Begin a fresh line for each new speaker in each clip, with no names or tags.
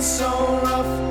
so rough.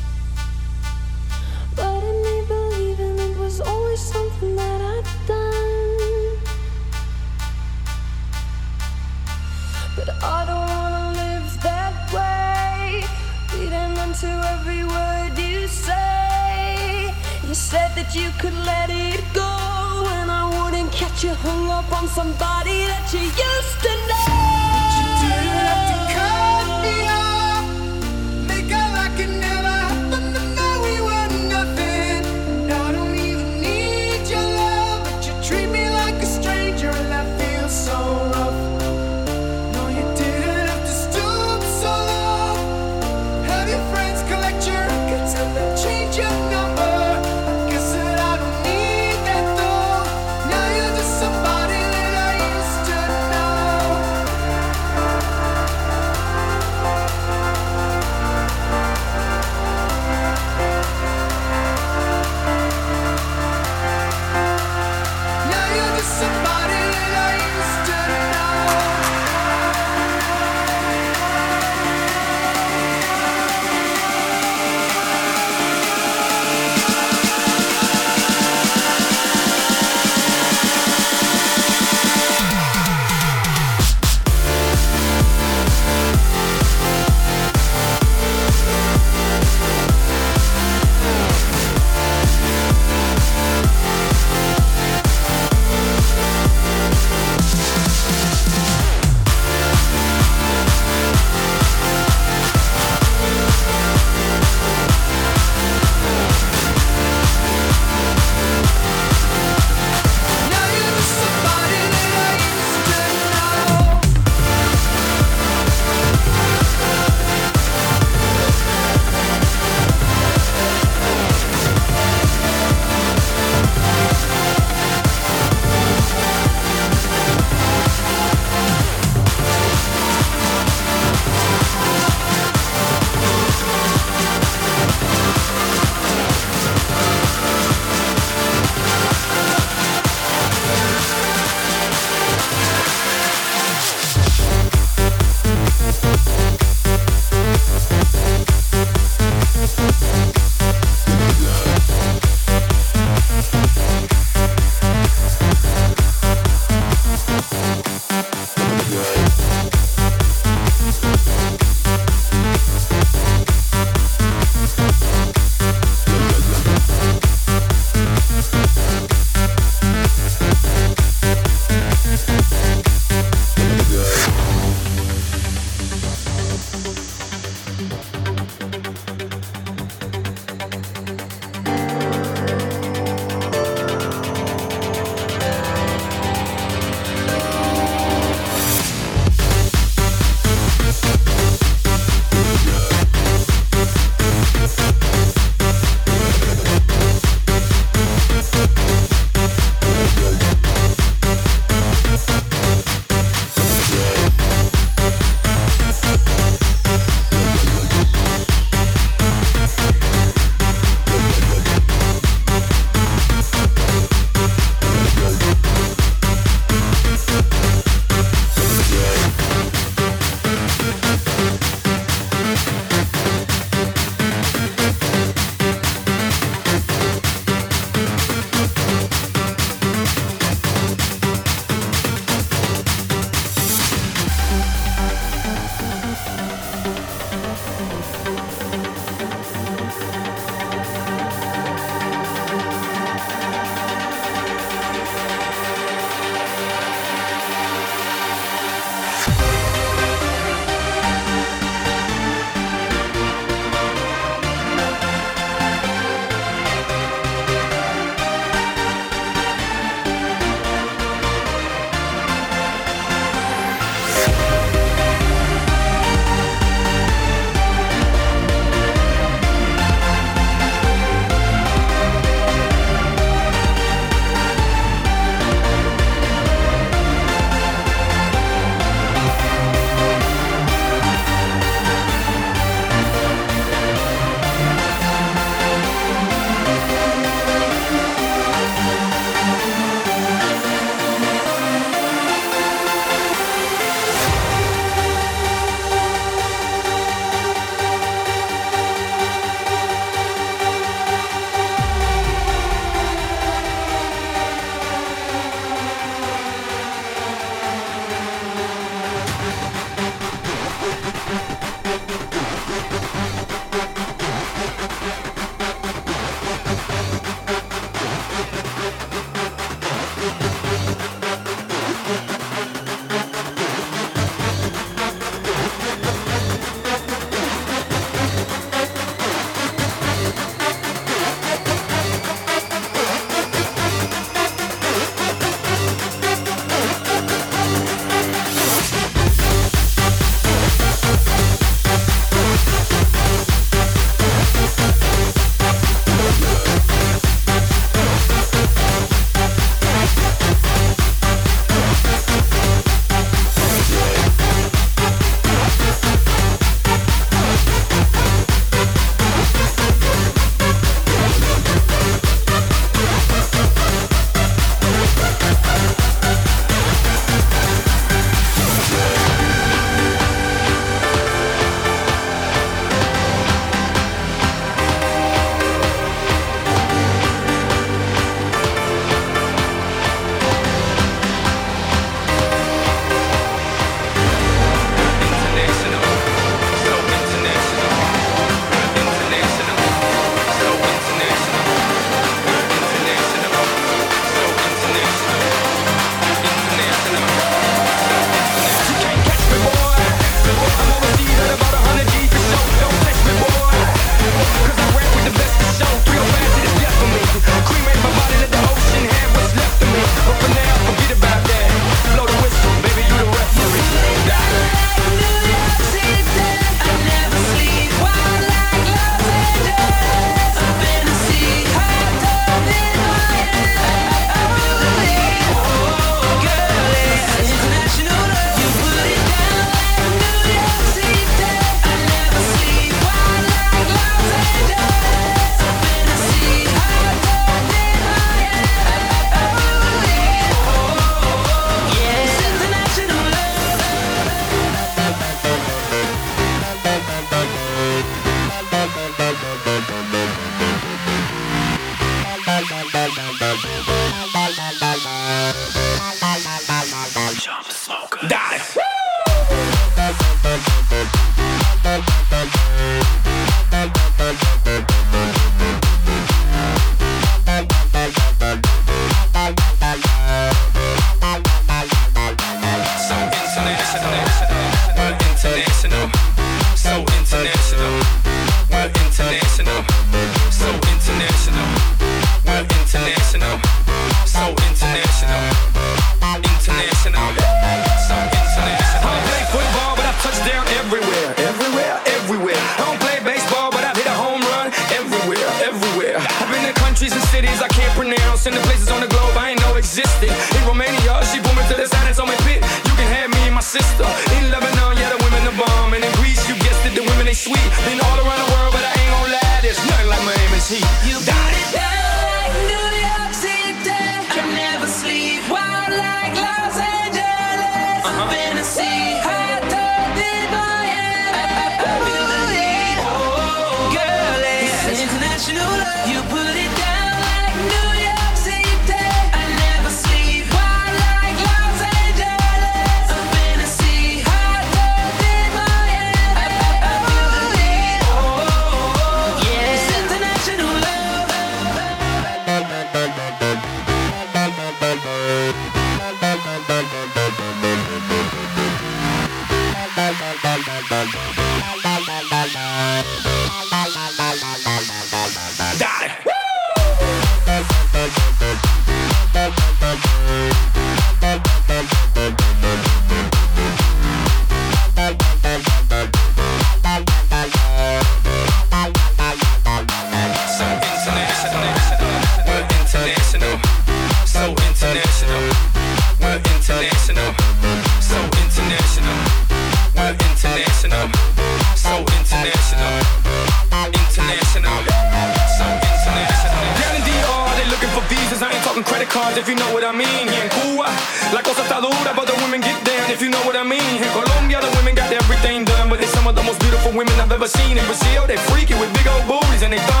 seen in Brazil. They freaky with big old booties and they
thong.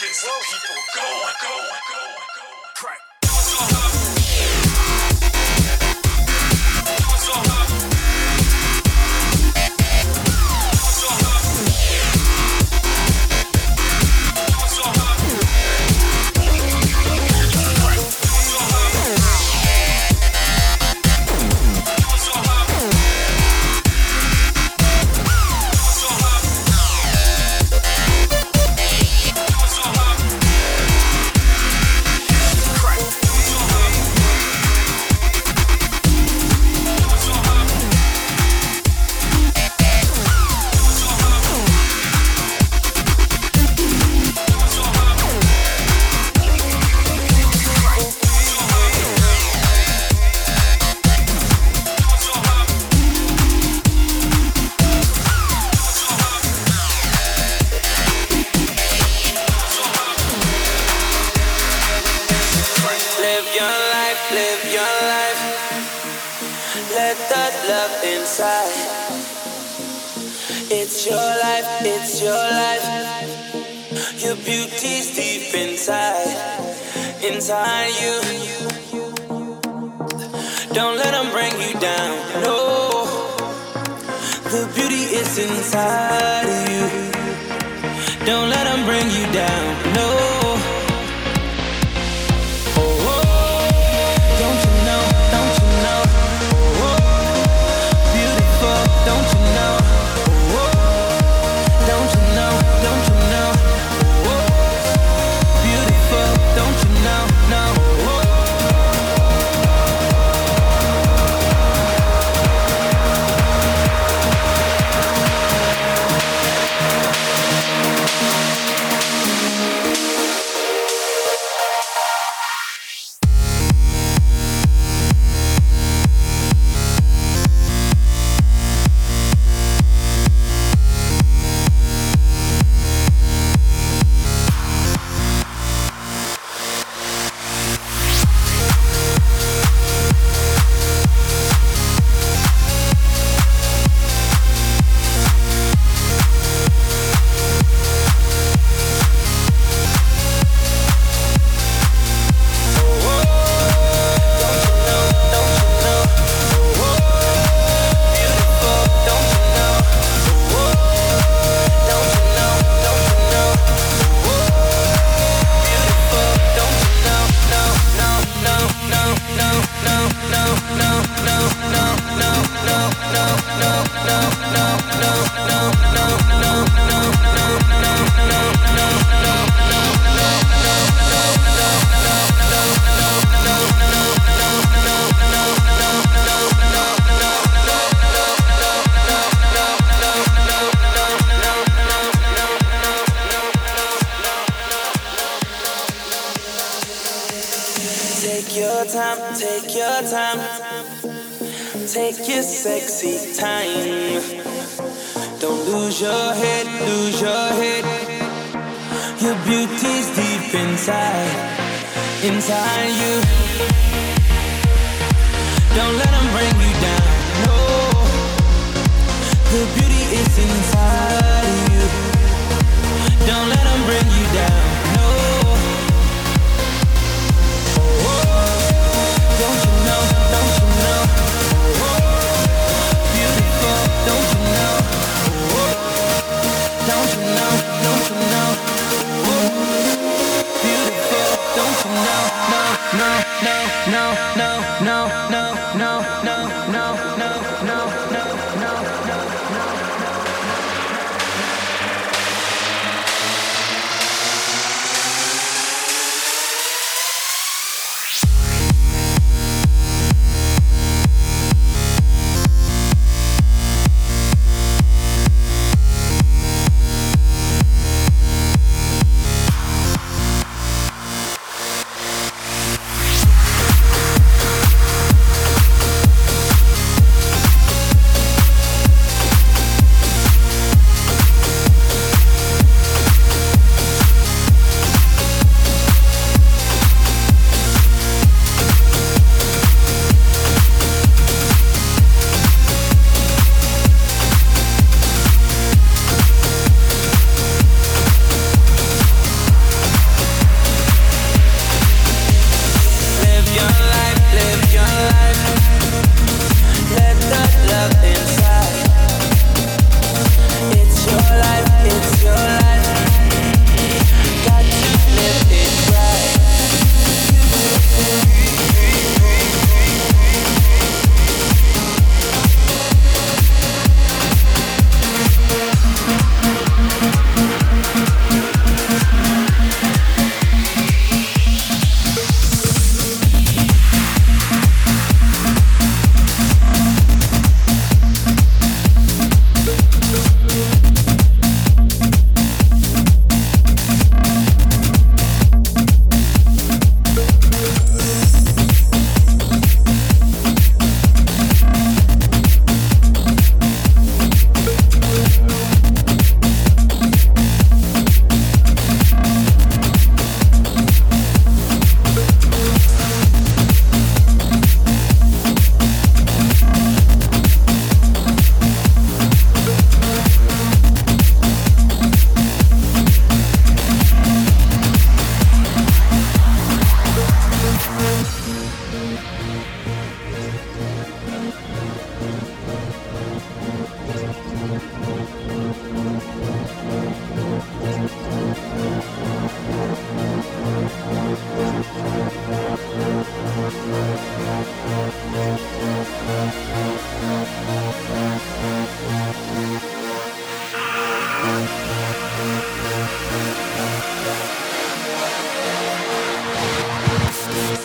gets the people going, going, going.
your life, it's your life. Your beauty's deep inside, inside you. Don't let them bring you down, no. The beauty is inside of you. Don't let them bring you down, no.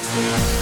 The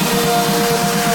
Música